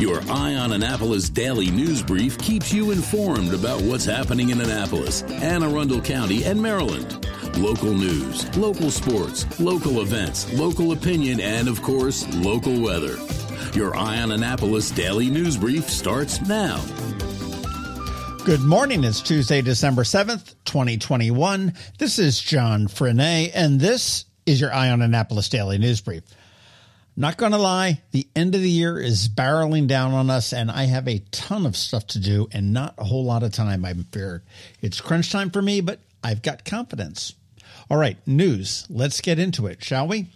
Your Eye on Annapolis daily news brief keeps you informed about what's happening in Annapolis, Anne Arundel County, and Maryland. Local news, local sports, local events, local opinion, and of course, local weather. Your Eye on Annapolis daily news brief starts now. Good morning. It's Tuesday, December 7th, 2021. This is John Frenaye, and this is your Eye on Annapolis daily news brief. Not going to lie, the end of the year is barreling down on us, and I have a ton of stuff to do and not a whole lot of time, I'm feared. It's crunch time for me, but I've got confidence. All right, news. Let's get into it, shall we?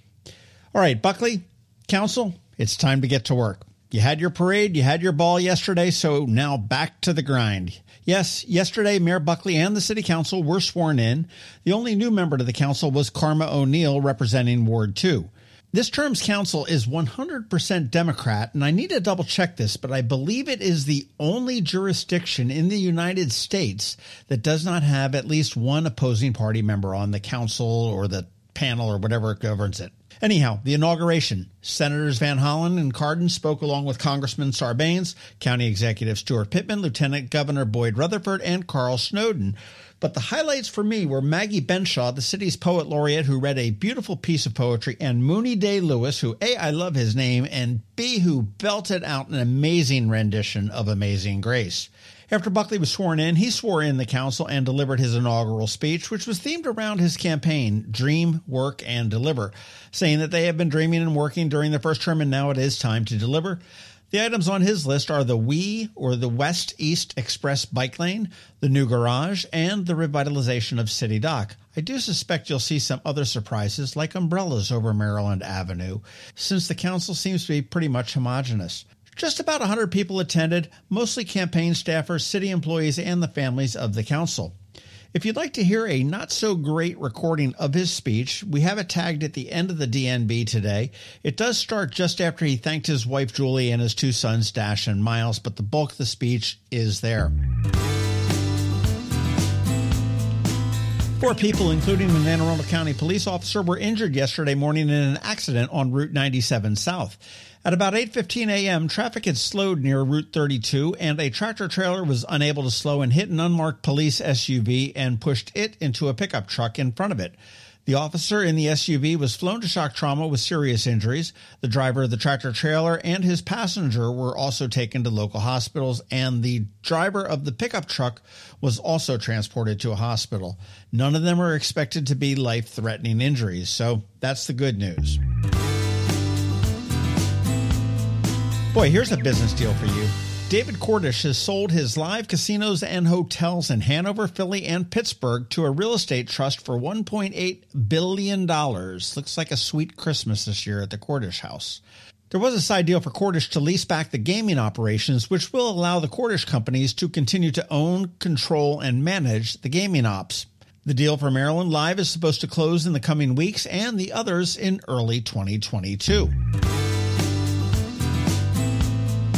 All right, Buckley, Council, it's time to get to work. You had your parade, you had your ball yesterday, so now back to the grind. Yes, yesterday, Mayor Buckley and the City Council were sworn in. The only new member to the council was Karma O'Neill, representing Ward 2. This term's council is 100% Democrat, and I need to double check this, but I believe it is the only jurisdiction in the United States that does not have at least one opposing party member on the council or the panel or whatever governs it. Anyhow, the inauguration. Senators Van Hollen and Cardin spoke along with Congressman Sarbanes, County Executive Steuart Pittman, Lieutenant Governor Boyd Rutherford, and Carl Snowden. But the highlights for me were Maggie Benshaw, the city's poet laureate, who read a beautiful piece of poetry, and Mooney Day Lewis, who A, I love his name, and B, who belted out an amazing rendition of Amazing Grace. After Buckley was sworn in, he swore in the council and delivered his inaugural speech, which was themed around his campaign, Dream, Work, and Deliver, saying that they have been dreaming and working during the first term and now it is time to deliver. The items on his list are the We or the West East Express bike lane, the new garage, and the revitalization of City Dock. I do suspect you'll see some other surprises like umbrellas over Maryland Avenue, since the council seems to be pretty much homogenous. Just about 100 people attended, mostly campaign staffers, city employees, and the families of the council. If you'd like to hear a not so great recording of his speech, we have it tagged at the end of the DNB today. It does start just after he thanked his wife Julie and his two sons Dash and Miles, but the bulk of the speech is there. Four people, including an Anne Arundel County police officer, were injured yesterday morning in an accident on Route 97 South. At about 8:15 a.m., traffic had slowed near Route 32 and a tractor trailer was unable to slow and hit an unmarked police SUV and pushed it into a pickup truck in front of it. The officer in the SUV was flown to shock trauma with serious injuries. The driver of the tractor trailer and his passenger were also taken to local hospitals, and the driver of the pickup truck was also transported to a hospital. None of them are expected to be life threatening injuries, so that's the good news. Boy, here's a business deal for you. David Cordish has sold his live casinos and hotels in Hanover, Philly, and Pittsburgh to a real estate trust for $1.8 billion. Looks like a sweet Christmas this year at the Cordish house. There was a side deal for Cordish to lease back the gaming operations, which will allow the Cordish companies to continue to own, control, and manage the gaming ops. The deal for Maryland Live is supposed to close in the coming weeks and the others in early 2022.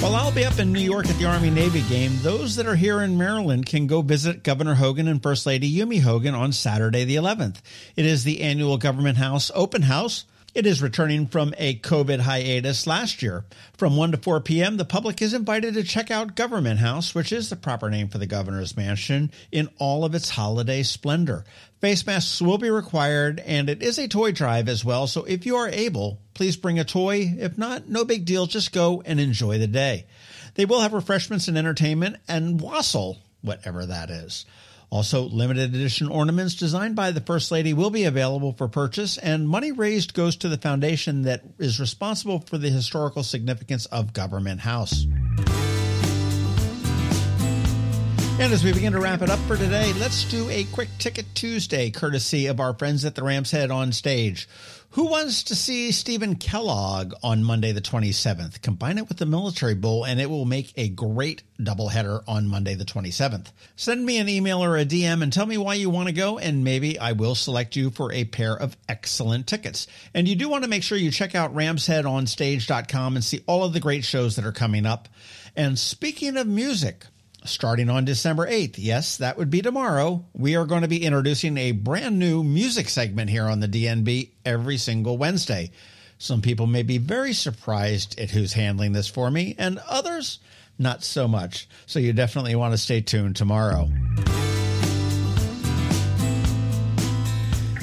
While I'll be up in New York at the Army Navy game, those that are here in Maryland can go visit Governor Hogan and First Lady Yumi Hogan on Saturday the 11th. It is the annual Government House open house. It is returning from a COVID hiatus last year. From 1 to 4 p.m., the public is invited to check out Government House, which is the proper name for the governor's mansion, in all of its holiday splendor. Face masks will be required, and it is a toy drive as well. So if you are able, please bring a toy. If not, no big deal. Just go and enjoy the day. They will have refreshments and entertainment and wassail, whatever that is. Also, limited edition ornaments designed by the First Lady will be available for purchase, and money raised goes to the foundation that is responsible for the historical significance of Government House. And as we begin to wrap it up for today, let's do a quick ticket Tuesday, courtesy of our friends at the Rams Head on stage. Who wants to see Stephen Kellogg on Monday the 27th? Combine it with the Military Bowl and it will make a great doubleheader on Monday the 27th. Send me an email or a DM and tell me why you want to go and maybe I will select you for a pair of excellent tickets. And you do want to make sure you check out ramsheadonstage.com and see all of the great shows that are coming up. And speaking of music, starting on December 8th. Yes, that would be tomorrow. We are going to be introducing a brand new music segment here on the DNB every single Wednesday. Some people may be very surprised at who's handling this for me, and others not so much. So you definitely want to stay tuned tomorrow.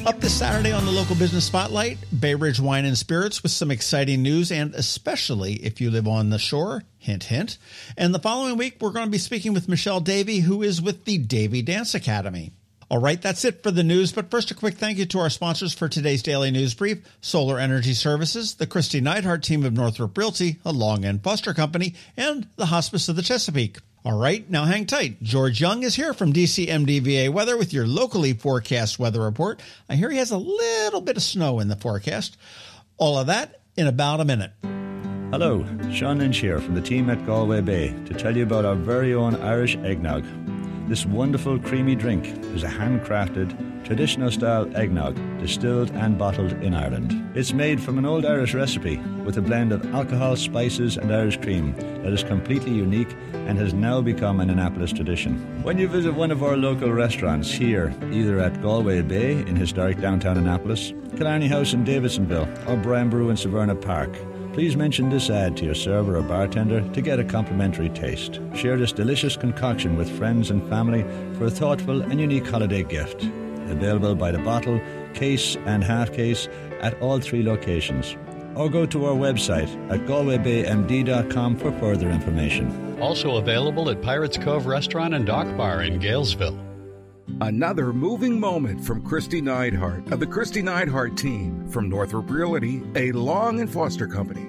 Up this Saturday on the local business spotlight, Bay Ridge Wine and Spirits with some exciting news, and especially if you live on the shore, hint, hint. And the following week, we're going to be speaking with Michelle Davy, who is with the Davy Dance Academy. All right, that's it for the news. But first, a quick thank you to our sponsors for today's daily news brief Solar Energy Services, the Kristi Neidhardt team of Northrop Realty, a Long and Foster Company, and the Hospice of the Chesapeake. All right, now hang tight. George Young is here from DCMDVA Weather with your locally forecast weather report. I hear he has a little bit of snow in the forecast. All of that in about a minute. Hello, Sean Lynch here from the team at Galway Bay to tell you about our very own Irish eggnog. This wonderful creamy drink is a handcrafted traditional style eggnog, distilled and bottled in Ireland. It's made from an old Irish recipe with a blend of alcohol, spices, and Irish cream that is completely unique and has now become an Annapolis tradition. When you visit one of our local restaurants here, either at Galway Bay in historic downtown Annapolis, Killarney House in Davidsonville, or Brian Boru in Severna Park, Please mention this ad to your server or bartender to get a complimentary taste. Share this delicious concoction with friends and family for a thoughtful and unique holiday gift available by the bottle, case, and half case at all three locations. Or go to our website at galwaybaymd.com for further information. Also available at Pirates Cove Restaurant and Dock Bar in Galesville. Another moving moment from Kristi Neidhardt of the Kristi Neidhardt team from Northrop Realty, a Long and Foster company.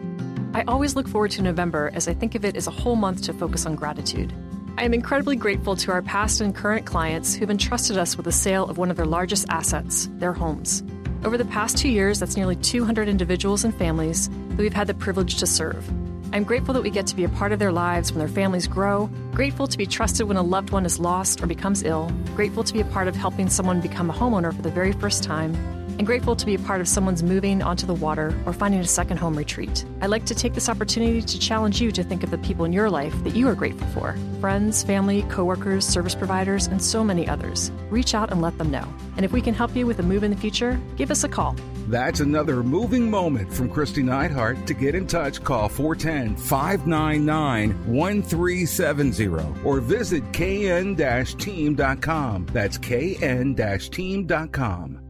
I always look forward to November as I think of it as a whole month to focus on gratitude. I am incredibly grateful to our past and current clients who've entrusted us with the sale of one of their largest assets, their homes. Over the past two years, that's nearly 200 individuals and families that we've had the privilege to serve. I'm grateful that we get to be a part of their lives when their families grow, grateful to be trusted when a loved one is lost or becomes ill, grateful to be a part of helping someone become a homeowner for the very first time, and grateful to be a part of someone's moving onto the water or finding a second home retreat. I'd like to take this opportunity to challenge you to think of the people in your life that you are grateful for friends, family, coworkers, service providers, and so many others. Reach out and let them know. And if we can help you with a move in the future, give us a call. That's another moving moment from Kristi Neidhardt. To get in touch, call 410 599 1370 or visit kn team.com. That's kn team.com.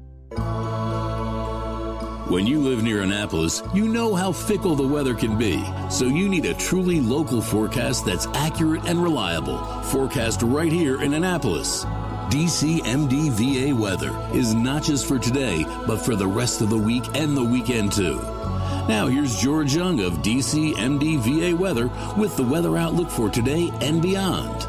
When you live near Annapolis, you know how fickle the weather can be. So you need a truly local forecast that's accurate and reliable. Forecast right here in Annapolis. DCMDVA weather is not just for today, but for the rest of the week and the weekend too. Now here's George Young of DCMDVA weather with the weather outlook for today and beyond.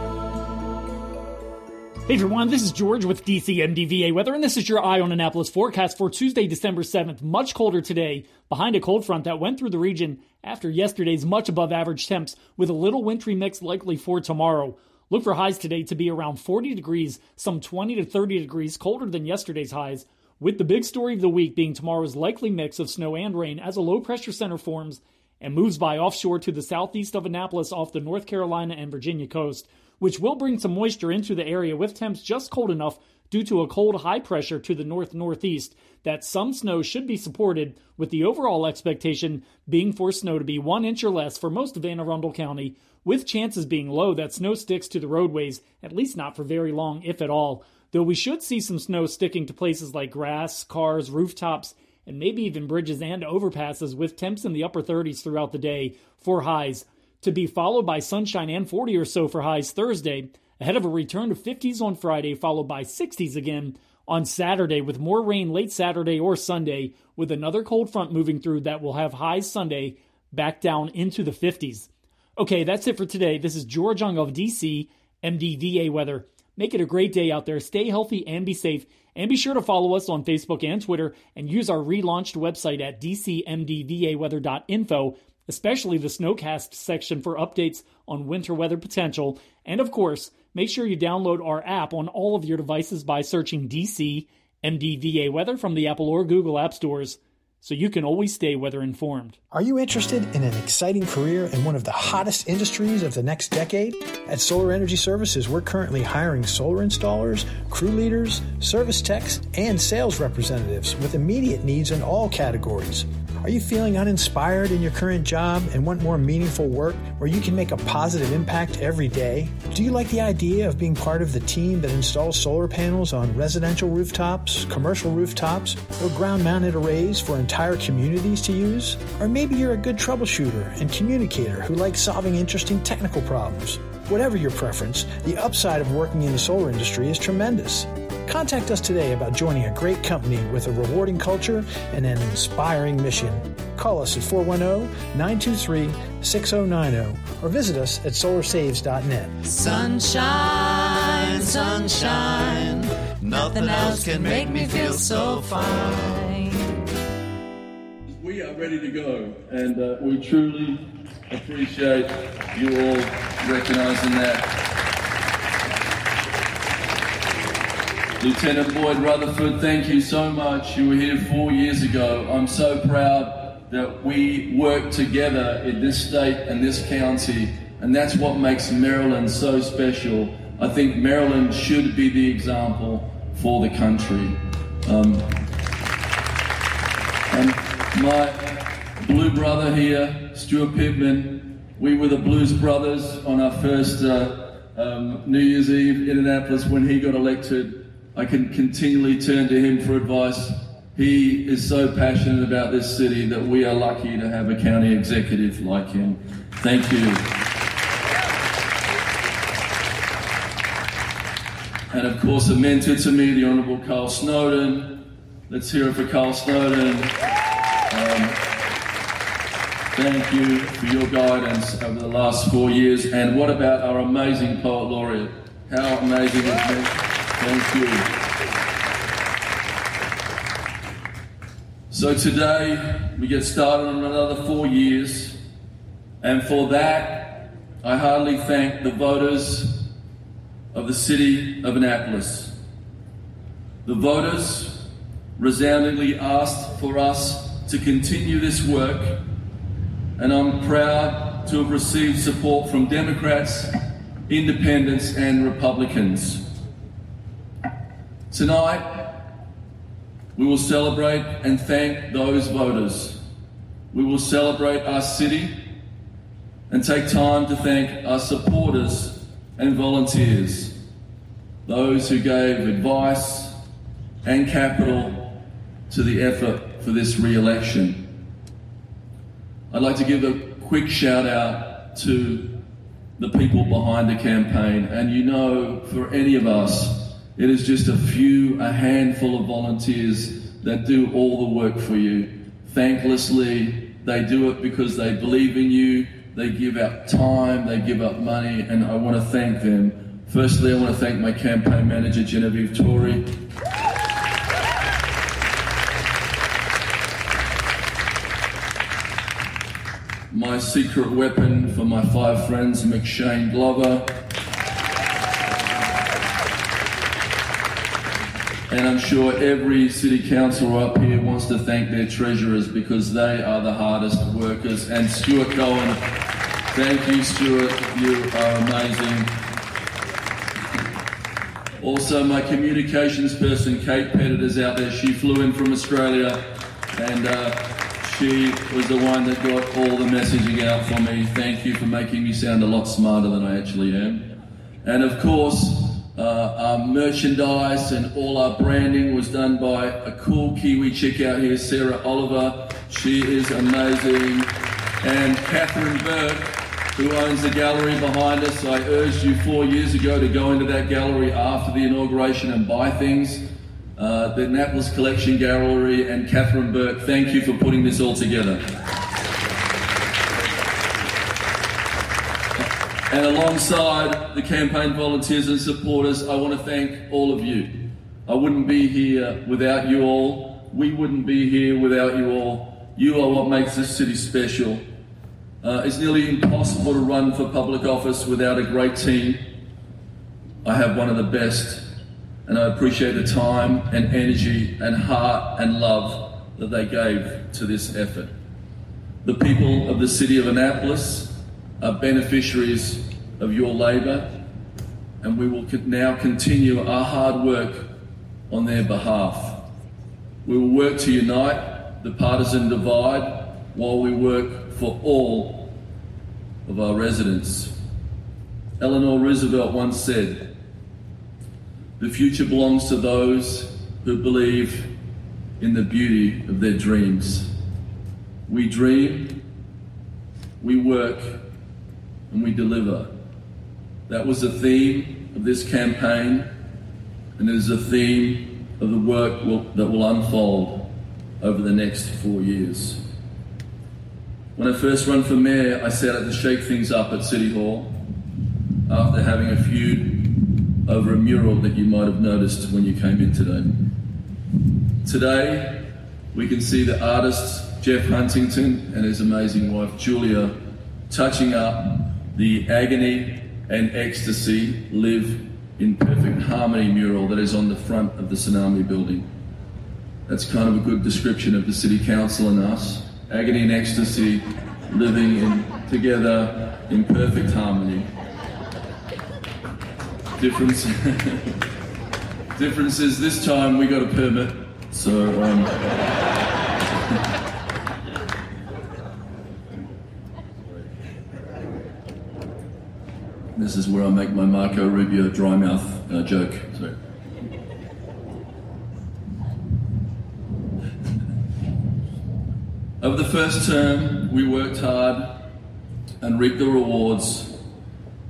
Hey everyone, this is George with DCMDVA Weather, and this is your Eye on Annapolis forecast for Tuesday, December 7th. Much colder today, behind a cold front that went through the region after yesterday's much above average temps, with a little wintry mix likely for tomorrow. Look for highs today to be around 40 degrees, some 20 to 30 degrees colder than yesterday's highs, with the big story of the week being tomorrow's likely mix of snow and rain as a low pressure center forms and moves by offshore to the southeast of Annapolis off the North Carolina and Virginia coast which will bring some moisture into the area with temps just cold enough due to a cold high pressure to the north northeast that some snow should be supported, with the overall expectation being for snow to be one inch or less for most of Anne Arundel County, with chances being low that snow sticks to the roadways, at least not for very long, if at all. Though we should see some snow sticking to places like grass, cars, rooftops, and maybe even bridges and overpasses with temps in the upper 30s throughout the day for highs to be followed by sunshine and 40 or so for highs Thursday, ahead of a return to 50s on Friday, followed by 60s again on Saturday, with more rain late Saturday or Sunday, with another cold front moving through that will have highs Sunday back down into the 50s. Okay, that's it for today. This is George Young of DC, MDVA Weather. Make it a great day out there. Stay healthy and be safe. And be sure to follow us on Facebook and Twitter and use our relaunched website at dcmdvaweather.info especially the Snowcast section for updates on winter weather potential. And of course, make sure you download our app on all of your devices by searching DC MDVA Weather from the Apple or Google App Stores. So you can always stay weather informed. Are you interested in an exciting career in one of the hottest industries of the next decade? At Solar Energy Services, we're currently hiring solar installers, crew leaders, service techs, and sales representatives with immediate needs in all categories. Are you feeling uninspired in your current job and want more meaningful work where you can make a positive impact every day? Do you like the idea of being part of the team that installs solar panels on residential rooftops, commercial rooftops, or ground mounted arrays for entire communities to use? Or maybe you're a good troubleshooter and communicator who likes solving interesting technical problems. Whatever your preference, the upside of working in the solar industry is tremendous. Contact us today about joining a great company with a rewarding culture and an inspiring mission. Call us at 410 923 6090 or visit us at solarsaves.net. Sunshine, sunshine, nothing else can make me feel so fine. We are ready to go, and uh, we truly appreciate you all recognizing that. Lieutenant Boyd Rutherford, thank you so much. You were here four years ago. I'm so proud that we work together in this state and this county, and that's what makes Maryland so special. I think Maryland should be the example for the country. Um, and my blue brother here, Steuart Pittman, we were the Blues Brothers on our first uh, um, New Year's Eve in Annapolis when he got elected. I can continually turn to him for advice. He is so passionate about this city that we are lucky to have a county executive like him. Thank you. And of course, a mentor to me, the Honourable Carl Snowden. Let's hear it for Carl Snowden. Thank you for your guidance over the last four years. And what about our amazing poet laureate? How amazing is that? Thank you. So today we get started on another four years, and for that I heartily thank the voters of the city of Annapolis. The voters resoundingly asked for us to continue this work, and I'm proud to have received support from Democrats, Independents, and Republicans. Tonight, we will celebrate and thank those voters. We will celebrate our city and take time to thank our supporters and volunteers, those who gave advice and capital to the effort for this re election. I'd like to give a quick shout out to the people behind the campaign, and you know, for any of us, it is just a few, a handful of volunteers that do all the work for you. Thanklessly, they do it because they believe in you, they give up time, they give up money, and I want to thank them. Firstly, I want to thank my campaign manager, Genevieve Torrey. My secret weapon for my five friends, McShane Glover. And I'm sure every city councillor up here wants to thank their treasurers because they are the hardest workers. And Stuart Cohen, thank you, Stuart. You are amazing. Also, my communications person, Kate Pettit, is out there. She flew in from Australia and uh, she was the one that got all the messaging out for me. Thank you for making me sound a lot smarter than I actually am. And of course, uh, our merchandise and all our branding was done by a cool Kiwi chick out here, Sarah Oliver. She is amazing. And Catherine Burke, who owns the gallery behind us. I urged you four years ago to go into that gallery after the inauguration and buy things. Uh, the Annapolis Collection Gallery and Catherine Burke, thank you for putting this all together. And alongside the campaign volunteers and supporters, I want to thank all of you. I wouldn't be here without you all. We wouldn't be here without you all. You are what makes this city special. Uh, it's nearly impossible to run for public office without a great team. I have one of the best, and I appreciate the time and energy and heart and love that they gave to this effort. The people of the city of Annapolis are beneficiaries of your labour, and we will now continue our hard work on their behalf. We will work to unite the partisan divide while we work for all of our residents. Eleanor Roosevelt once said, The future belongs to those who believe in the beauty of their dreams. We dream, we work, and we deliver. That was the theme of this campaign, and it is the theme of the work will, that will unfold over the next four years. When I first ran for mayor, I set out to shake things up at City Hall after having a feud over a mural that you might have noticed when you came in today. Today, we can see the artist Jeff Huntington and his amazing wife Julia touching up the agony and ecstasy live in perfect harmony mural that is on the front of the Tsunami building. That's kind of a good description of the City Council and us. Agony and ecstasy living in, together in perfect harmony. Difference, difference is this time we got a permit, so. Um, This is where I make my Marco Rubio dry mouth uh, joke. Sorry. Over the first term, we worked hard and reaped the rewards,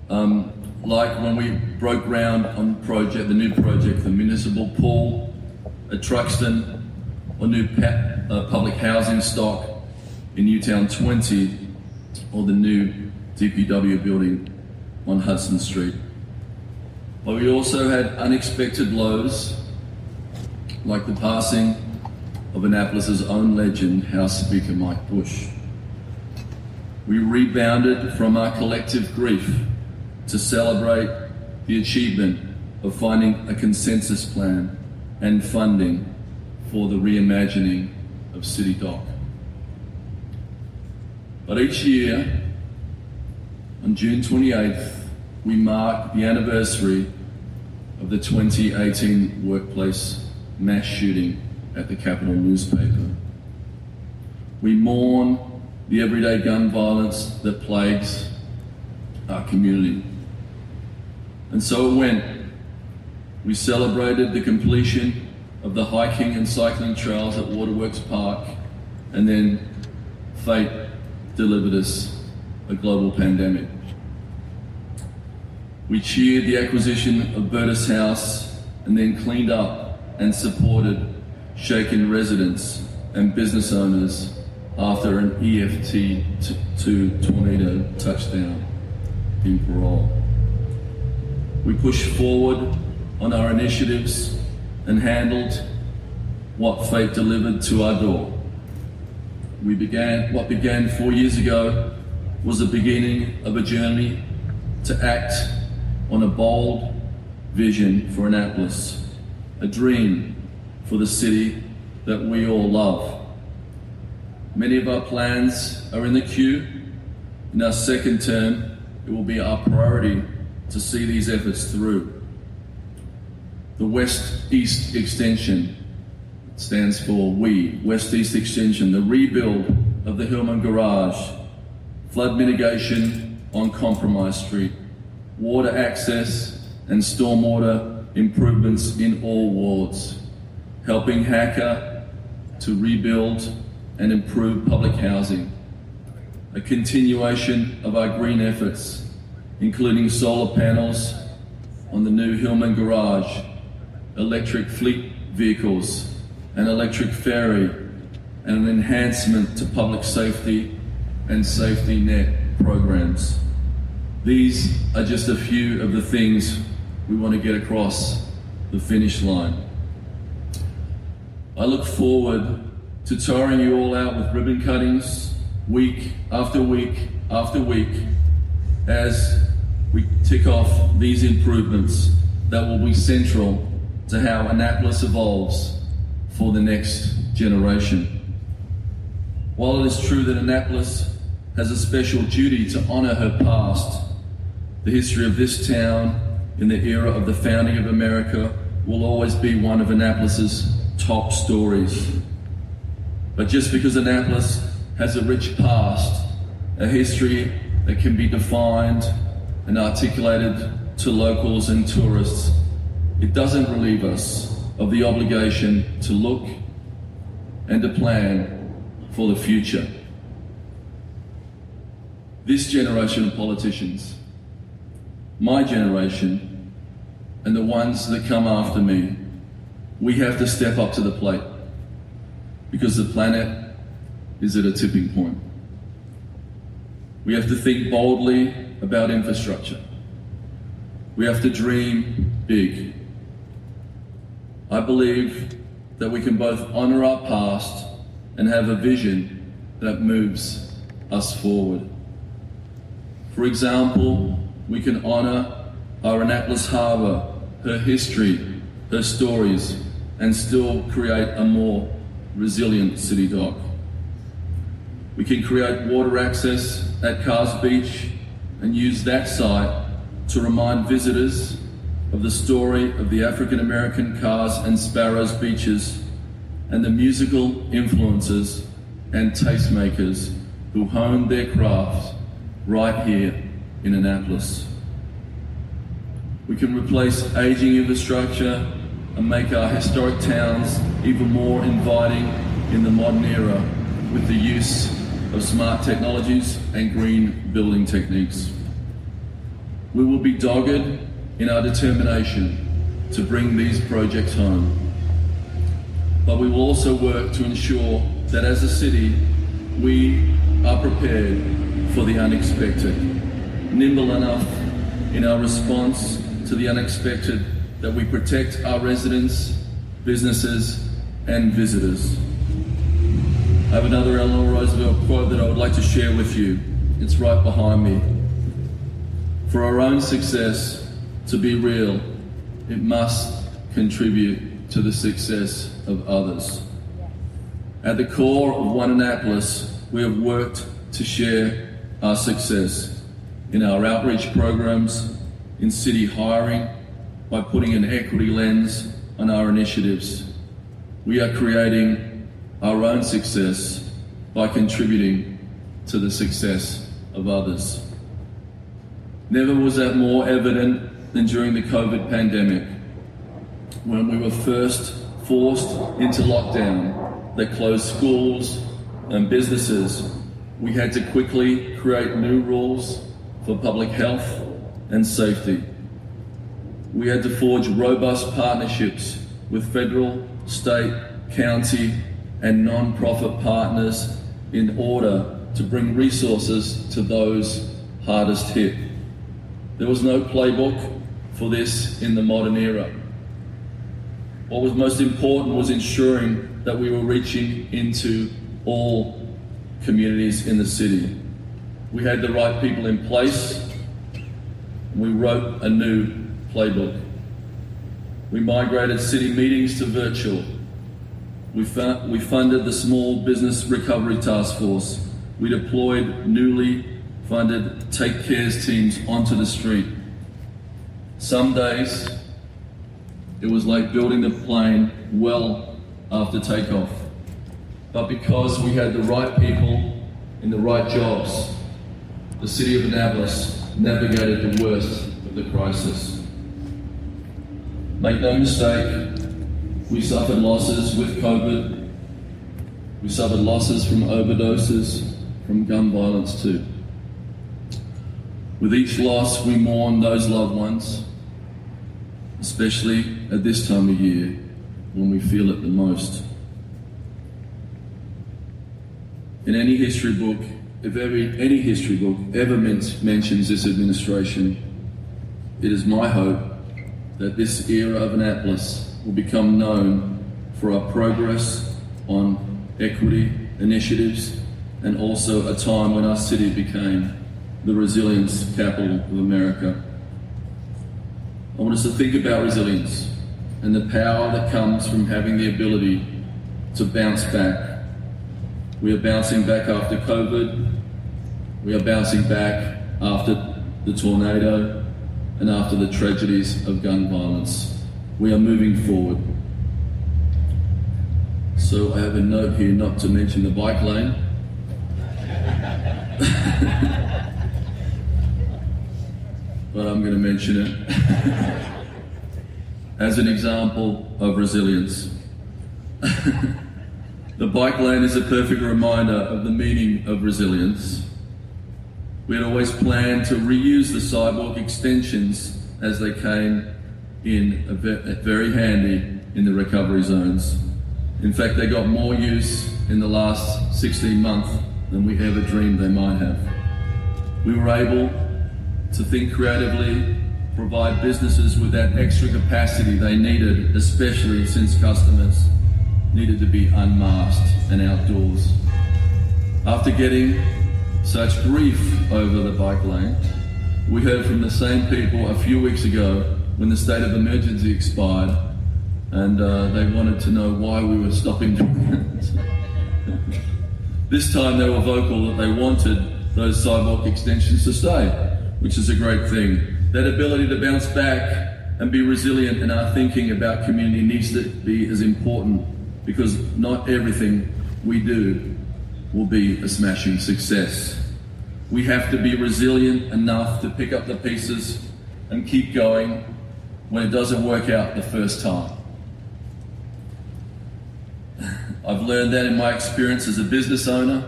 um, like when we broke ground on project, the new project, the municipal pool at Truxtun, or new uh, public housing stock in Newtowne 20, or the new DPW building on Hudson Street. But we also had unexpected blows, like the passing of Annapolis' own legend, House Speaker Mike Busch. We rebounded from our collective grief to celebrate the achievement of finding a consensus plan and funding for the reimagining of City Dock. But each year, on June 28th, we mark the anniversary of the 2018 workplace mass shooting at the Capital newspaper. We mourn the everyday gun violence that plagues our community. And so it went. We celebrated the completion of the hiking and cycling trails at Waterworks Park, and then fate delivered us a global pandemic. We cheered the acquisition of Burtis House and then cleaned up and supported shaken residents and business owners after an EFT 2 tornado touchdown in Parole. We pushed forward on our initiatives and handled what fate delivered to our door. We began what began four years ago was the beginning of a journey to act on a bold vision for Annapolis, a dream for the city that we all love. Many of our plans are in the queue. In our second term, it will be our priority to see these efforts through. The West East Extension stands for WE, West East Extension, the rebuild of the Hillman Garage, flood mitigation on Compromise Street, water access and stormwater improvements in all wards, helping HACA to rebuild and improve public housing, a continuation of our green efforts, including solar panels on the new Hillman Garage, electric fleet vehicles, an electric ferry, and an enhancement to public safety and safety net programs. These are just a few of the things we want to get across the finish line. I look forward to tiring you all out with ribbon cuttings week after week after week as we tick off these improvements that will be central to how Annapolis evolves for the next generation. While it is true that Annapolis has a special duty to honour her past, the history of this town in the era of the founding of America will always be one of Annapolis's top stories. But just because Annapolis has a rich past, a history that can be defined and articulated to locals and tourists, it doesn't relieve us of the obligation to look and to plan for the future. This generation of politicians, my generation, and the ones that come after me, we have to step up to the plate because the planet is at a tipping point. We have to think boldly about infrastructure. We have to dream big. I believe that we can both honour our past and have a vision that moves us forward. For example, we can honour our Annapolis Harbour, her history, her stories, and still create a more resilient city dock. We can create water access at Carr's Beach and use that site to remind visitors of the story of the African American Carr's and Sparrows beaches and the musical influences and tastemakers who honed their craft right here in Annapolis. We can replace aging infrastructure and make our historic towns even more inviting in the modern era with the use of smart technologies and green building techniques. We will be dogged in our determination to bring these projects home. But we will also work to ensure that as a city, we are prepared for the unexpected, nimble enough in our response to the unexpected that we protect our residents, businesses, and visitors. I have another Eleanor Roosevelt quote that I would like to share with you. It's right behind me. For our own success to be real, it must contribute to the success of others. At the core of One Annapolis, we have worked to share our success in our outreach programs, in city hiring, by putting an equity lens on our initiatives. We are creating our own success by contributing to the success of others. Never was that more evident than during the COVID pandemic, when we were first forced into lockdown that closed schools and businesses. We had to quickly create new rules for public health and safety. We had to forge robust partnerships with federal, state, county, and non-profit partners in order to bring resources to those hardest hit. There was no playbook for this in the modern era. What was most important was ensuring that we were reaching into all communities in the city. We had the right people in place. We wrote a new playbook. We migrated city meetings to virtual. We, fu- we funded the Small Business Recovery Task Force. We deployed newly funded Take Cares teams onto the street. Some days, it was like building the plane well after takeoff. But because we had the right people in the right jobs, the city of Annapolis navigated the worst of the crisis. Make no mistake, we suffered losses with COVID. We suffered losses from overdoses, from gun violence too. With each loss, we mourn those loved ones, especially at this time of year when we feel it the most. In any history book, if every, any history book ever men- mentions this administration, it is my hope that this era of Annapolis will become known for our progress on equity initiatives and also a time when our city became the resilience capital of America. I want us to think about resilience and the power that comes from having the ability to bounce back. We are bouncing back after COVID. We are bouncing back after the tornado and after the tragedies of gun violence. We are moving forward. So I have a note here not to mention the bike lane. but I'm going to mention it as an example of resilience. the bike lane is a perfect reminder of the meaning of resilience. We had always planned to reuse the sidewalk extensions as they came in very handy in the recovery zones. In fact, they got more use in the last 16 months than we ever dreamed they might have. We were able to think creatively, provide businesses with that extra capacity they needed, especially since customers needed to be unmasked and outdoors. After getting such grief over the bike lane, we heard from the same people a few weeks ago when the state of emergency expired and uh, they wanted to know why we were stopping it. this time they were vocal that they wanted those sidewalk extensions to stay, which is a great thing. That ability to bounce back and be resilient in our thinking about community needs to be as important because not everything we do will be a smashing success. We have to be resilient enough to pick up the pieces and keep going when it doesn't work out the first time. I've learned that in my experience as a business owner,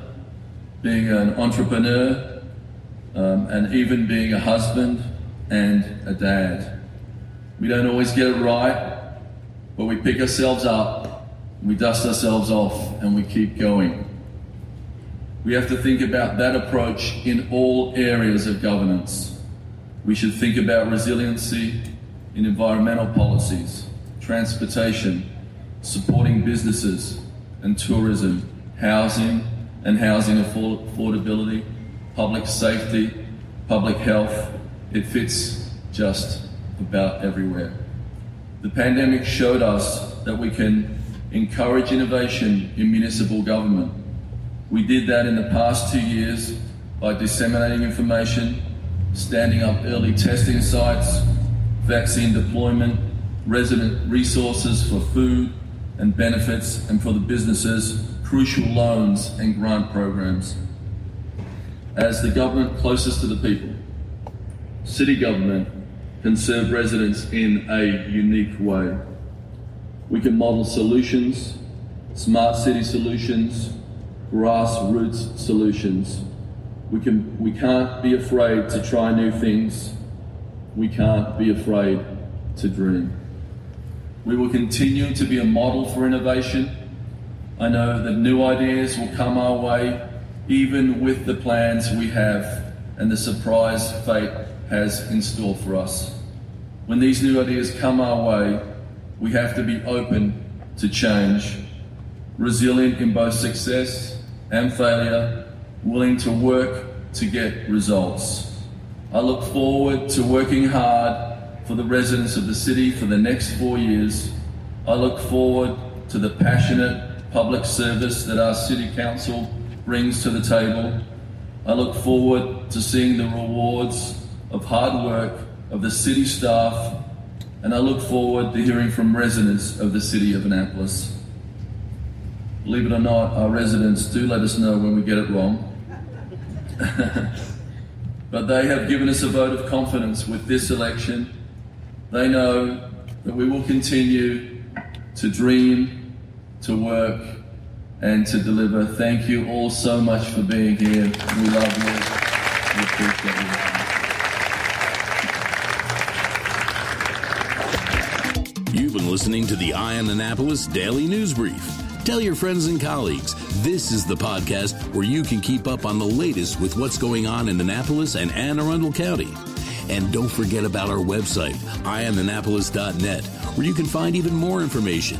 being an entrepreneur, um, and even being a husband and a dad. We don't always get it right, but we pick ourselves up, we dust ourselves off, and we keep going. We have to think about that approach in all areas of governance. We should think about resiliency in environmental policies, transportation, supporting businesses, and tourism, housing and housing affordability, public safety, public health. It fits just about everywhere. The pandemic showed us that we can encourage innovation in municipal government. We did that in the past two years by disseminating information, standing up early testing sites, vaccine deployment, resident resources for food, and benefits, and for the businesses, crucial loans and grant programs. As the government closest to the people, city government can serve residents in a unique way. We can model solutions, smart city solutions, grassroots solutions. We, can, we can't be afraid to try new things. We can't be afraid to dream. We will continue to be a model for innovation. I know that new ideas will come our way, even with the plans we have and the surprise fate has in store for us. When these new ideas come our way, we have to be open to change, resilient in both success and failure, willing to work to get results. I look forward to working hard for the residents of the city for the next four years. I look forward to the passionate public service that our City Council brings to the table. I look forward to seeing the rewards of hard work of the city staff, and I look forward to hearing from residents of the City of Annapolis. Believe it or not, our residents do let us know when we get it wrong. but they have given us a vote of confidence with this election they know that we will continue to dream, to work, and to deliver. Thank you all so much for being here. We love you. We appreciate you. You've been listening to the Eye on Annapolis Daily News Brief. Tell your friends and colleagues this is the podcast where you can keep up on the latest with what's going on in Annapolis and Anne Arundel County. And don't forget about our website, eyeonannapolis.net, where you can find even more information.